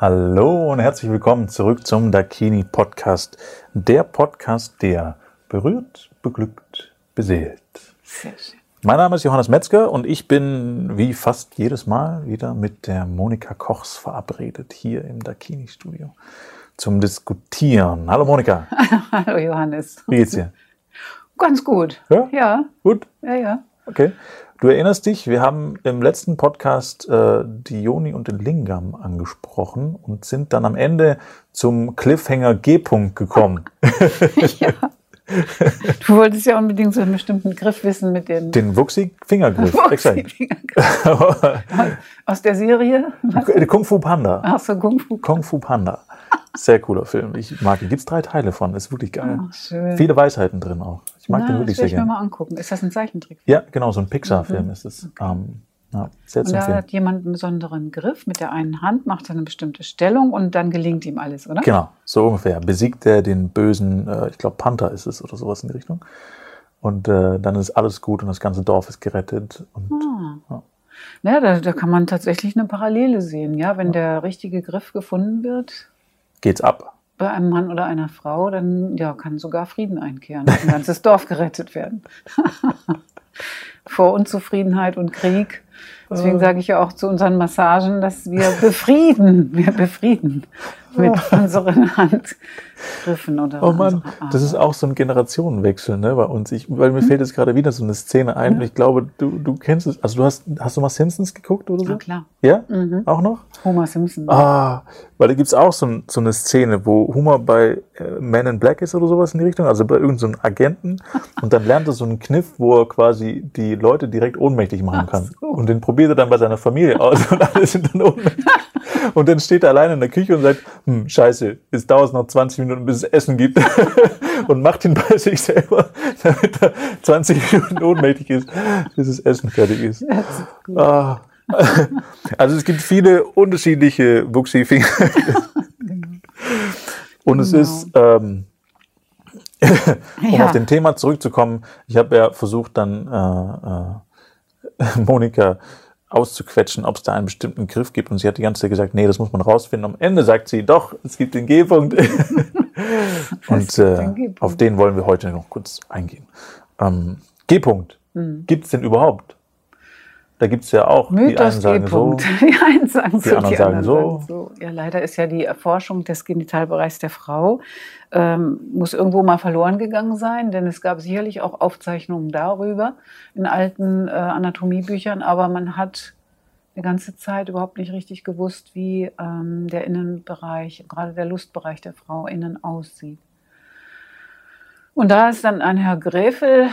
Hallo und herzlich willkommen zurück zum Dakini Podcast. Der Podcast, der berührt, beglückt, beseelt. Sehr schön. Mein Name ist Johannes Metzger und ich bin wie fast jedes Mal wieder mit der Monika Kochs verabredet hier im Dakini Studio zum Diskutieren. Hallo Monika. Hallo Johannes. Wie geht's dir? Ganz gut. Ja? Ja, Gut? ja, ja. Okay. Du erinnerst dich, wir haben im letzten Podcast äh, die Joni und den Lingam angesprochen und sind dann am Ende zum Cliffhanger G-Punkt gekommen. ja. Du wolltest ja unbedingt so einen bestimmten Griff wissen mit den Den Wuchsi-Fingergriff. Exakt. Aus der Serie? Kung Fu Panda. Ach so, Kung Fu. Kung Fu Panda. Sehr cooler Film. Ich mag ihn. Gibt es drei Teile von. Ist wirklich geil. Ach, schön. Viele Weisheiten drin auch. Ich mag Na, den wirklich das will sehr ich mir gerne. mal angucken. Ist das ein Zeichentrick? Ja, genau, so ein Pixar-Film ist es. Ähm, ja, sehr Und da empfehlen. hat jemand einen besonderen Griff mit der einen Hand, macht er eine bestimmte Stellung und dann gelingt ihm alles, oder? Genau, so ungefähr. Besiegt er den bösen, äh, ich glaube Panther ist es oder sowas in die Richtung. Und äh, dann ist alles gut und das ganze Dorf ist gerettet. Und Ah. Ja, da, da kann man tatsächlich eine Parallele sehen. Ja, wenn der richtige Griff gefunden wird, geht's ab. Bei einem Mann oder einer Frau, dann ja, kann sogar Frieden einkehren. Ein ganzes Dorf gerettet werden. Vor Unzufriedenheit und Krieg. Deswegen Äh. sage ich ja auch zu unseren Massagen, dass wir befrieden. Wir befrieden mit unseren Handgriffen oder Oh Mann, das ist auch so ein Generationenwechsel ne, bei uns. Ich, weil mir fällt jetzt gerade wieder so eine Szene ein. Und ich glaube, du, du kennst es. Also du hast, hast du mal Simpsons geguckt oder so? Ja, klar. Ja? Mhm. Auch noch? Homer Simpson. Ah, weil da gibt's auch so, ein, so eine Szene, wo Homer bei äh, Man in Black ist oder sowas in die Richtung, also bei irgendeinem so einem Agenten. Und dann lernt er so einen Kniff, wo er quasi die Leute direkt ohnmächtig machen Ach kann. so. Und den probiert er dann bei seiner Familie aus und alle sind dann ohnmächtig. Und dann steht er alleine in der Küche und sagt, hm, scheiße, es dauert noch 20 Minuten, bis es Essen gibt. und macht ihn bei sich selber, damit er 20 Minuten ohnmächtig ist, bis das Essen fertig ist. Ist. Ah. Also es gibt viele unterschiedliche Wuchsi-Finger. Und es Genau. ist, ähm, um Ja. auf den Thema zurückzukommen, ich habe ja versucht dann äh, äh, Monika auszuquetschen, ob es da einen bestimmten Griff gibt. Und sie hat die ganze Zeit gesagt, nee, das muss man rausfinden. Am Ende sagt sie, doch, es gibt den G-Punkt. Und äh, auf den wollen wir heute noch kurz eingehen. Ähm, G-Punkt, Mhm. gibt es den überhaupt? Da gibt es ja auch, die Mythos einen sagen so. Die einen sagen so, anderen die anderen sagen so. Ja, leider ist ja die Erforschung des Genitalbereichs der Frau, ähm, muss irgendwo mal verloren gegangen sein, denn es gab sicherlich auch Aufzeichnungen darüber in alten äh, Anatomiebüchern, aber man hat eine ganze Zeit überhaupt nicht richtig gewusst, wie ähm, der Innenbereich, gerade der Lustbereich der Frau innen aussieht. Und da ist dann ein Herr Gräfel,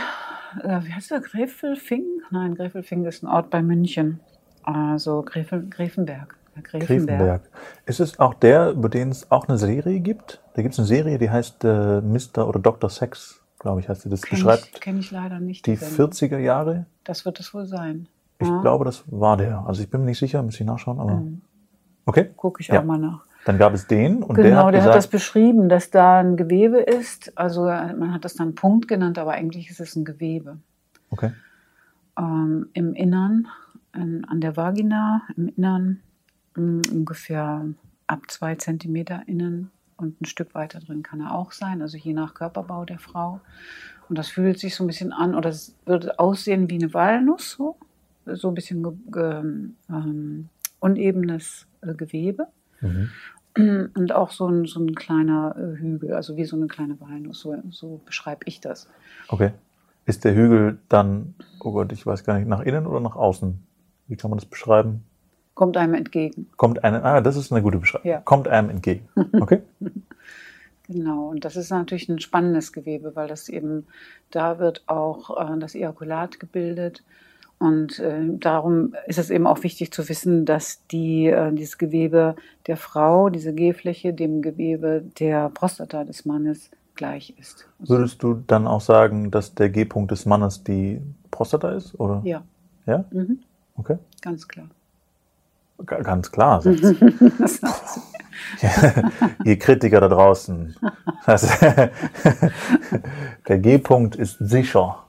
äh, wie heißt der, Gräfelfing? Nein, Gräfelfing ist ein Ort bei München. Also. Herr Gräfenberg. Griefenberg. Ist es auch der, über den es auch eine Serie gibt? Da gibt es eine Serie, die heißt äh, Mr. oder Dr. Sex, glaube ich, heißt sie. Das Kenn beschreibt ich, ich leider nicht. die Sendung. 40er Jahre. Das wird es wohl sein. Ich Ja. glaube, das war der. Also ich bin mir nicht sicher, muss ich nachschauen, aber Mhm. okay. Gucke ich Ja. auch mal nach. Dann gab es den und der genau, hat der hat das gesagt, beschrieben, dass da ein Gewebe ist. Also äh, man hat das dann Punkt genannt, aber eigentlich ist es ein Gewebe. okay, ähm, im Innern, in, an der Vagina, im Innern mh, ungefähr ab zwei Zentimeter innen und ein Stück weiter drin kann er auch sein, also je nach Körperbau der Frau. Und das fühlt sich so ein bisschen an, oder es würde aussehen wie eine Walnuss, so, so ein bisschen ge, ge, ähm, unebenes äh, Gewebe. mhm. Und auch so ein, so ein kleiner äh, Hügel, also wie so eine kleine Walnuss, so, so beschreibe ich das. okay. Ist der Hügel dann, oh Gott, ich weiß gar nicht, nach innen oder nach außen? Wie kann man das beschreiben? Kommt einem entgegen. Kommt einem, ah, das ist eine gute Beschreibung. Ja. Kommt einem entgegen. Okay. Genau, und das ist natürlich ein spannendes Gewebe, weil das eben, da wird auch äh, das Ejakulat gebildet. Und äh, darum ist es eben auch wichtig zu wissen, dass die, äh, dieses Gewebe der Frau, diese G-Fläche, dem Gewebe der Prostata des Mannes gleich ist. Also, Würdest du dann auch sagen, dass der G-Punkt des Mannes die Prostata ist? Oder? ja, Ja? mhm, Okay. ganz klar. Ga- Ganz klar. Das. Ihr Kritiker da draußen. Der G-Punkt ist sicher.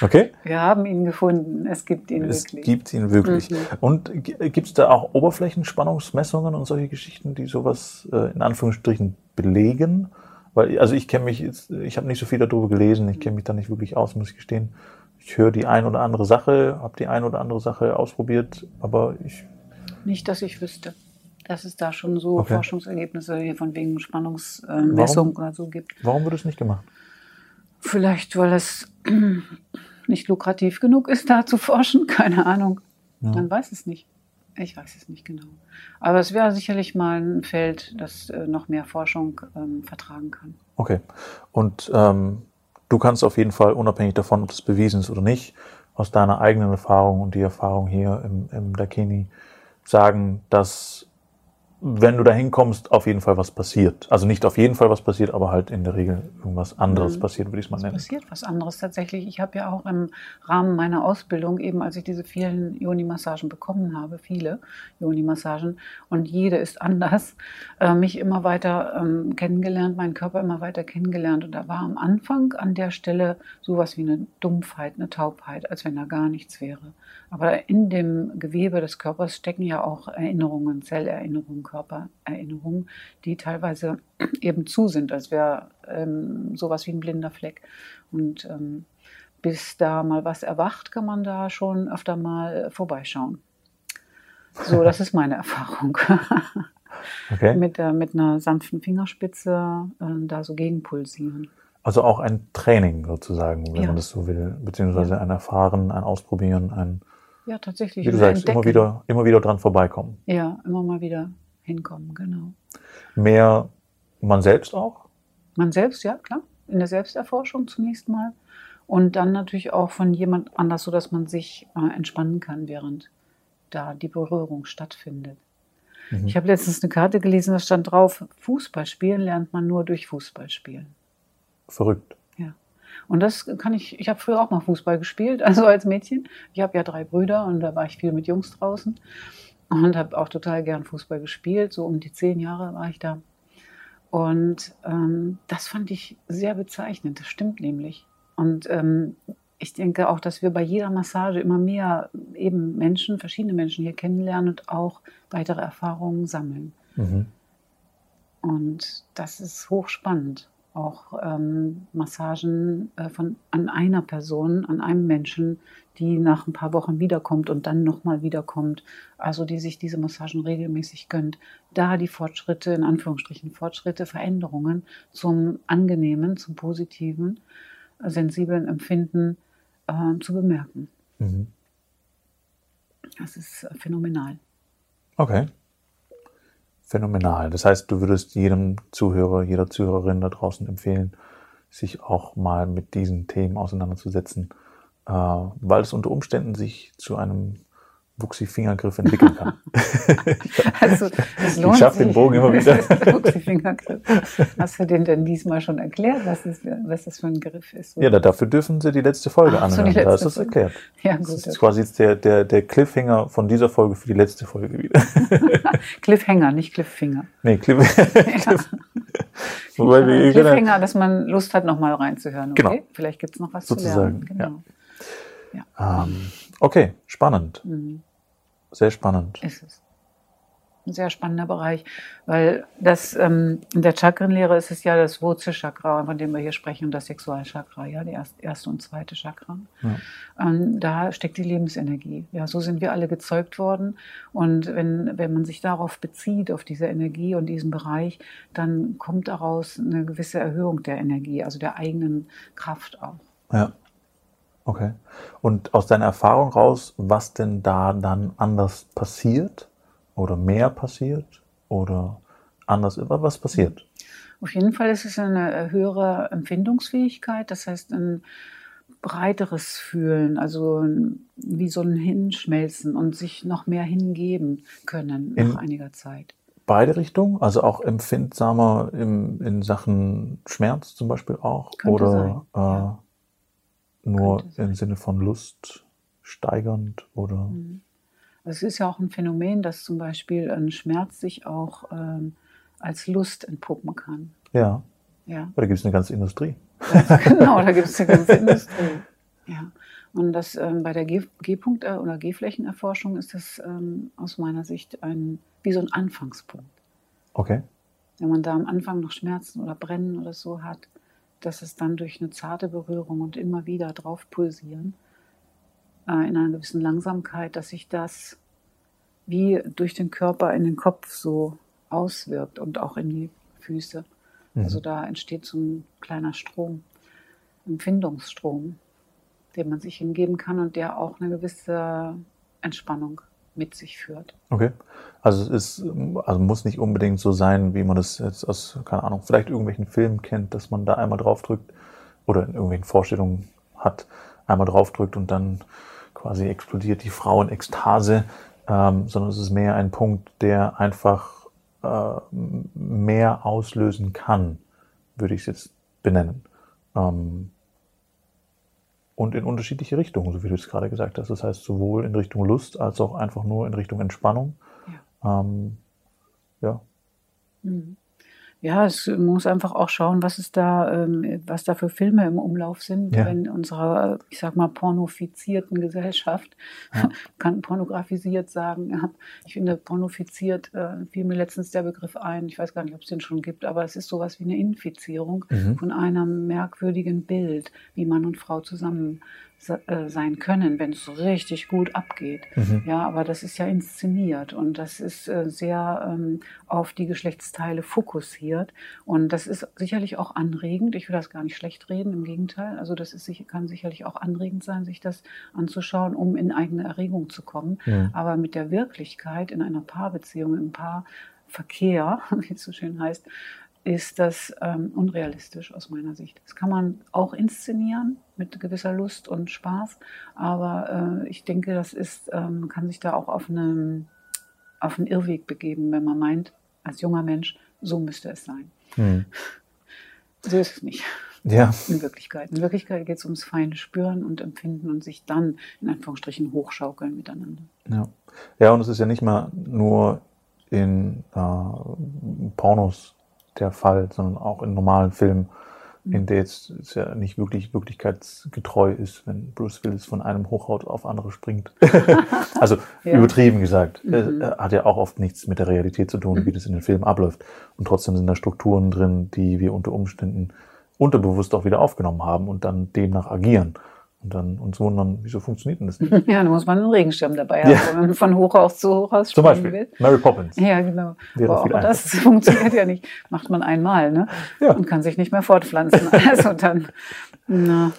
Okay? Wir haben ihn gefunden. Es gibt ihn Es wirklich. gibt ihn wirklich. Mhm. Und gibt es da auch Oberflächenspannungsmessungen und solche Geschichten, die sowas äh, in Anführungsstrichen belegen? Weil, also ich kenne mich jetzt, ich habe nicht so viel darüber gelesen, ich kenne mich da nicht wirklich aus, muss ich gestehen. Ich höre die ein oder andere Sache, habe die ein oder andere Sache ausprobiert, aber ich, Nicht, dass ich wüsste, dass es da schon so Okay. Forschungsergebnisse hier von wegen Spannungsmessung oder so gibt. warum wird es nicht gemacht? Vielleicht, weil es nicht lukrativ genug ist, da zu forschen. Keine Ahnung. Ja. Man weiß es nicht. Ich weiß es nicht genau. Aber es wäre sicherlich mal ein Feld, das äh, noch mehr Forschung ähm, vertragen kann. Okay. Und ähm, du kannst auf jeden Fall, unabhängig davon, ob das bewiesen ist oder nicht, aus deiner eigenen Erfahrung und die Erfahrung hier im, im Dakini sagen, dass wenn du da hinkommst, auf jeden Fall was passiert. Also nicht auf jeden Fall was passiert, aber halt in der Regel irgendwas anderes Mhm. passiert, würde ich es mal Es nennen. passiert was anderes tatsächlich. Ich habe ja auch im Rahmen meiner Ausbildung, eben als ich diese vielen Yoni-Massagen bekommen habe, viele Yoni-Massagen, und jede ist anders, äh, mich immer weiter ähm, kennengelernt, meinen Körper immer weiter kennengelernt. Und da war am Anfang an der Stelle sowas wie eine Dumpfheit, eine Taubheit, als wenn da gar nichts wäre. Aber in dem Gewebe des Körpers stecken ja auch Erinnerungen, Zellerinnerungen, Körpererinnerungen, die teilweise eben zu sind, als wäre ähm, sowas wie ein blinder Fleck. Und ähm, bis da mal was erwacht, kann man da schon öfter mal vorbeischauen. So, das ist meine Erfahrung. Okay. mit, der, mit einer sanften Fingerspitze äh, da so gegenpulsieren. Also auch ein Training sozusagen, wenn Ja. man das so will, beziehungsweise ein Erfahren, ein Ausprobieren, ein, Ja, tatsächlich. wie du sagst, immer wieder, immer wieder dran vorbeikommen. Ja, immer mal wieder hinkommen, genau. Mehr man selbst auch? Man selbst, ja, klar. In der Selbsterforschung zunächst mal. Und dann natürlich auch von jemand anders, sodass man sich äh, entspannen kann, während da die Berührung stattfindet. Mhm. Ich habe letztens eine Karte gelesen, da stand drauf, Fußball spielen lernt man nur durch Fußball spielen. Verrückt. Und das kann ich, ich habe früher auch mal Fußball gespielt, also als Mädchen. Ich habe ja drei Brüder und da war ich viel mit Jungs draußen und habe auch total gern Fußball gespielt. So um die zehn Jahre war ich da. Und ähm, das fand ich sehr bezeichnend. Das stimmt nämlich. Und ähm, ich denke auch, dass wir bei jeder Massage immer mehr eben Menschen, verschiedene Menschen hier kennenlernen und auch weitere Erfahrungen sammeln. Mhm. Und das ist hochspannend. Auch ähm, Massagen äh, von, an einer Person, an einem Menschen, die nach ein paar Wochen wiederkommt und dann nochmal wiederkommt. Also die sich diese Massagen regelmäßig gönnt. Da die Fortschritte, in Anführungsstrichen Fortschritte, Veränderungen zum Angenehmen, zum Positiven, äh, sensiblen Empfinden äh, zu bemerken. Mhm. Das ist äh, phänomenal. Okay. Phänomenal. Das heißt, du würdest jedem Zuhörer, jeder Zuhörerin da draußen empfehlen, sich auch mal mit diesen Themen auseinanderzusetzen, äh, weil es unter Umständen sich zu einem Wuchsi-Fingergriff entwickeln kann. Also, es Ich lohnt schaff den sich. Bogen immer wieder. Fingergriff. Hast du den denn diesmal schon erklärt, was, ist, was das für ein Griff ist? ja, da, dafür dürfen Sie die letzte Folge Ach so, anhören. die da ist letzte das Folge. erklärt. ja, Das gut. ist quasi jetzt der, der, der Cliffhanger von dieser Folge für die letzte Folge wieder. Cliffhanger, nicht Clifffinger. nee, Cliff, Cliff. Wobei wir Äh, Cliffhanger, dass man Lust hat, nochmal reinzuhören. Okay? Genau. Vielleicht gibt es noch was Sozusagen, zu lernen. Genau. ähm, okay, spannend. Mhm. Sehr spannend. Ist es. Ein sehr spannender Bereich, weil das ähm, in der Chakrenlehre ist es ja das Wurzelchakra, von dem wir hier sprechen, und das Sexualchakra, ja, die erste, erste und zweite Chakra. Ja. Ähm, da steckt die Lebensenergie. Ja, so sind wir alle gezeugt worden. Und wenn, wenn man sich darauf bezieht, auf diese Energie und diesen Bereich, dann kommt daraus eine gewisse Erhöhung der Energie, also der eigenen Kraft auch. Ja. Okay. Und aus deiner Erfahrung raus, was denn da dann anders passiert oder mehr passiert oder anders, was passiert? Auf jeden Fall ist es eine höhere Empfindungsfähigkeit, das heißt ein breiteres Fühlen, also wie so ein Hinschmelzen und sich noch mehr hingeben können nach In- einiger Zeit. Beide Richtungen, also auch empfindsamer im, in Sachen Schmerz zum Beispiel auch Könnte oder sein, ja. Nur im Sinne von Lust steigernd oder Mhm. Es ist ja auch ein Phänomen, dass zum Beispiel ein Schmerz sich auch ähm, als Lust entpuppen kann. ja, Ja, da gibt es eine ganze Industrie. genau, da gibt es eine ganze Industrie. Ja, und das ähm, bei der G-Punkt- äh, oder G-Flächenerforschung ist das ähm, aus meiner Sicht ein, wie so ein Anfangspunkt. Okay. Wenn man da am Anfang noch Schmerzen oder Brennen oder so hat, dass es dann durch eine zarte Berührung und immer wieder drauf pulsieren, äh, in einer gewissen Langsamkeit, dass sich das wie durch den Körper in den Kopf so auswirkt und auch in die Füße. Mhm. Also da entsteht so ein kleiner Strom, Empfindungsstrom, den man sich hingeben kann und der auch eine gewisse Entspannung mit sich führt. Okay. Also es ist, also muss nicht unbedingt so sein, wie man das jetzt aus, keine Ahnung, vielleicht irgendwelchen Filmen kennt, dass man da einmal draufdrückt oder in irgendwelchen Vorstellungen hat, einmal draufdrückt und dann quasi explodiert die Frau in Ekstase, ähm, sondern es ist mehr ein Punkt, der einfach äh, mehr auslösen kann, würde ich es jetzt benennen. Ähm, und in unterschiedliche Richtungen, so wie du es gerade gesagt hast. Das heißt, sowohl in Richtung Lust als auch einfach nur in Richtung Entspannung. Ähm, ja. Mhm. Ja, es muss einfach auch schauen, was es da, ähm, was da für Filme im Umlauf sind, Ja. in unserer, ich sag mal, pornofizierten Gesellschaft. Ja. Kann pornografisiert sagen. Ich finde, pornofiziert äh, fiel mir letztens der Begriff ein. Ich weiß gar nicht, ob es den schon gibt, aber es ist sowas wie eine Infizierung Mhm. von einem merkwürdigen Bild, wie Mann und Frau zusammen sein können, wenn es richtig gut abgeht. Mhm. Ja, aber das ist ja inszeniert und das ist äh, sehr ähm, auf die Geschlechtsteile fokussiert und das ist sicherlich auch anregend. Ich will das gar nicht schlecht reden, im Gegenteil. Also das ist, kann sicherlich auch anregend sein, sich das anzuschauen, um in eigene Erregung zu kommen. Mhm. Aber mit der Wirklichkeit in einer Paarbeziehung, im Paarverkehr, wie es so schön heißt, ist das ähm, unrealistisch aus meiner Sicht. Das kann man auch inszenieren mit gewisser Lust und Spaß, aber äh, ich denke, das ist, ähm, man kann sich da auch auf, eine, auf einen Irrweg begeben, wenn man meint, als junger Mensch, so müsste es sein. Mhm. So ist es nicht Ja, in Wirklichkeit. In Wirklichkeit geht es ums feine Spüren und Empfinden und sich dann in Anführungsstrichen hochschaukeln miteinander. ja. Ja, und es ist ja nicht mal nur in äh, Pornos der Fall, sondern auch in normalen Filmen, in der jetzt es ja nicht wirklich wirklichkeitsgetreu ist, wenn Bruce Willis von einem Hochhaus auf andere springt. also Ja. übertrieben gesagt. Mhm. Äh, hat ja auch oft nichts mit der Realität zu tun, wie das in den Filmen abläuft. Und trotzdem sind da Strukturen drin, die wir unter Umständen unterbewusst auch wieder aufgenommen haben und dann demnach agieren. Und dann uns wundern, wieso funktioniert denn das nicht? Ja, da muss man einen Regenschirm dabei haben, Ja. wenn man von Hochhaus zu Hochhaus Zum Beispiel will. Mary Poppins. Ja, genau. Wäre Aber auch das funktioniert ja nicht. Macht man einmal, ne? Ja. Und kann sich nicht mehr fortpflanzen. Also dann, na,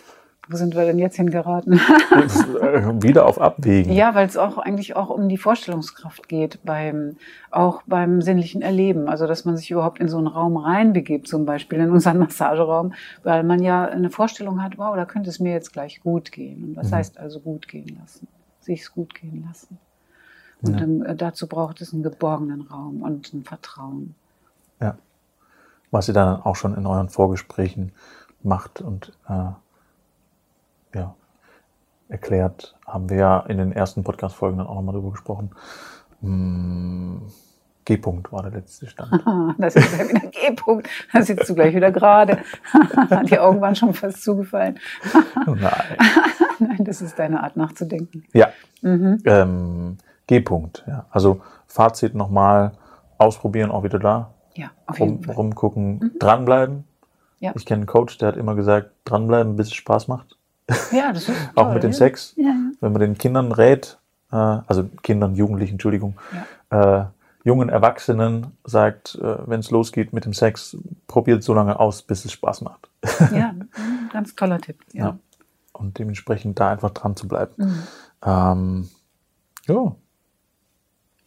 wo sind wir denn jetzt hingeraten? Äh, wieder auf Abwägen. Ja, weil es auch eigentlich auch um die Vorstellungskraft geht beim auch beim sinnlichen Erleben. Also dass man sich überhaupt in so einen Raum reinbegibt, zum Beispiel in unseren Massageraum, weil man ja eine Vorstellung hat, wow, da könnte es mir jetzt gleich gut gehen. Und was Mhm. heißt also gut gehen lassen? Sich's gut gehen lassen. Und Ja. dann, äh, dazu braucht es einen geborgenen Raum und ein Vertrauen. Ja. Was ihr dann auch schon in euren Vorgesprächen macht und äh, ja, erklärt, haben wir ja in den ersten Podcast-Folgen dann auch nochmal drüber gesprochen. Hm, G-Punkt war der letzte Stand. Ah, Das ist ja wieder G-Punkt. Da sitzt du gleich wieder gerade. Die Augen waren schon fast zugefallen. Nein. Nein, das ist deine Art nachzudenken. Ja, Mhm. ähm, G-Punkt. Ja. Also Fazit nochmal, ausprobieren, auch wieder da. Ja, auf Rum, jeden Fall. rumgucken, dranbleiben. Ja. Ich kenne einen Coach, der hat immer gesagt, dranbleiben, bis es Spaß macht. Ja, das ist Auch toll, mit dem ja. Sex. Ja, wenn man den Kindern rät, äh, also Kindern, Jugendlichen, Entschuldigung, äh, jungen Erwachsenen sagt, äh, wenn es losgeht mit dem Sex, probiert so lange aus, bis es Spaß macht. ja, ein ganz toller Tipp. Ja. Und dementsprechend da einfach dran zu bleiben. Mhm. Ähm, ja.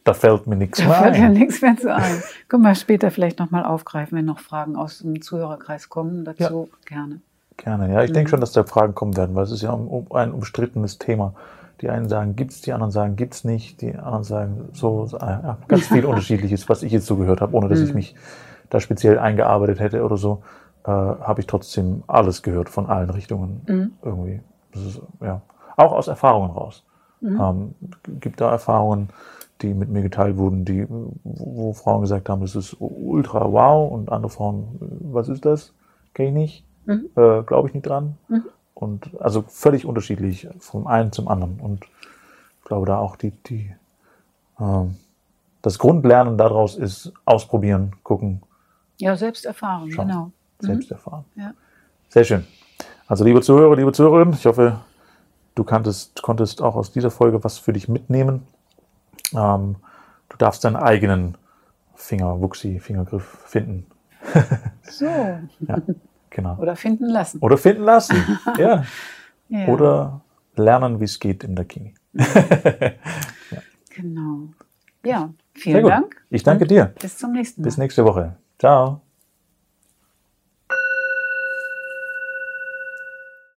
Da fällt mir nichts Da mehr fällt mir ein. nichts mehr zu ein. Können wir später vielleicht nochmal aufgreifen, wenn noch Fragen aus dem Zuhörerkreis kommen. Dazu gerne. Gerne, ja. Ich denke Mhm. schon, dass da Fragen kommen werden, weil es ist ja um, ein umstrittenes Thema. Die einen sagen, gibt's, die anderen sagen, gibt's nicht, die anderen sagen so, äh, ja, ganz viel Unterschiedliches, was ich jetzt so gehört habe, ohne dass ich Mhm. mich da speziell eingearbeitet hätte oder so, äh, habe ich trotzdem alles gehört von allen Richtungen Mhm. irgendwie. Das ist, ja, auch aus Erfahrungen raus. Mhm. Ähm, gibt da Erfahrungen, die mit mir geteilt wurden, die, wo, Frauen gesagt haben, das ist ultra wow und andere Frauen, äh, was ist das? Kenn ich nicht, Mhm. äh, glaube ich nicht dran. Mhm. und also völlig unterschiedlich vom einen zum anderen. Und ich glaube, da auch die, die ähm, das Grundlernen daraus ist ausprobieren, gucken, Ja, selbst erfahren, Schauen. genau. selbst erfahren. Ja. Sehr schön. Also liebe Zuhörer, liebe Zuhörerinnen, ich hoffe, du kanntest, konntest auch aus dieser Folge was für dich mitnehmen. Ähm, du darfst deinen eigenen Finger, Wuchsi, Fingergriff finden. So. Ja, genau. Oder finden lassen. Oder finden lassen. ja. Ja, Oder lernen, wie es geht im Dakini. Genau. Ja, Sehr vielen gut. Dank. Ich danke dir. Bis zum nächsten Mal. Bis nächste Woche. Ciao.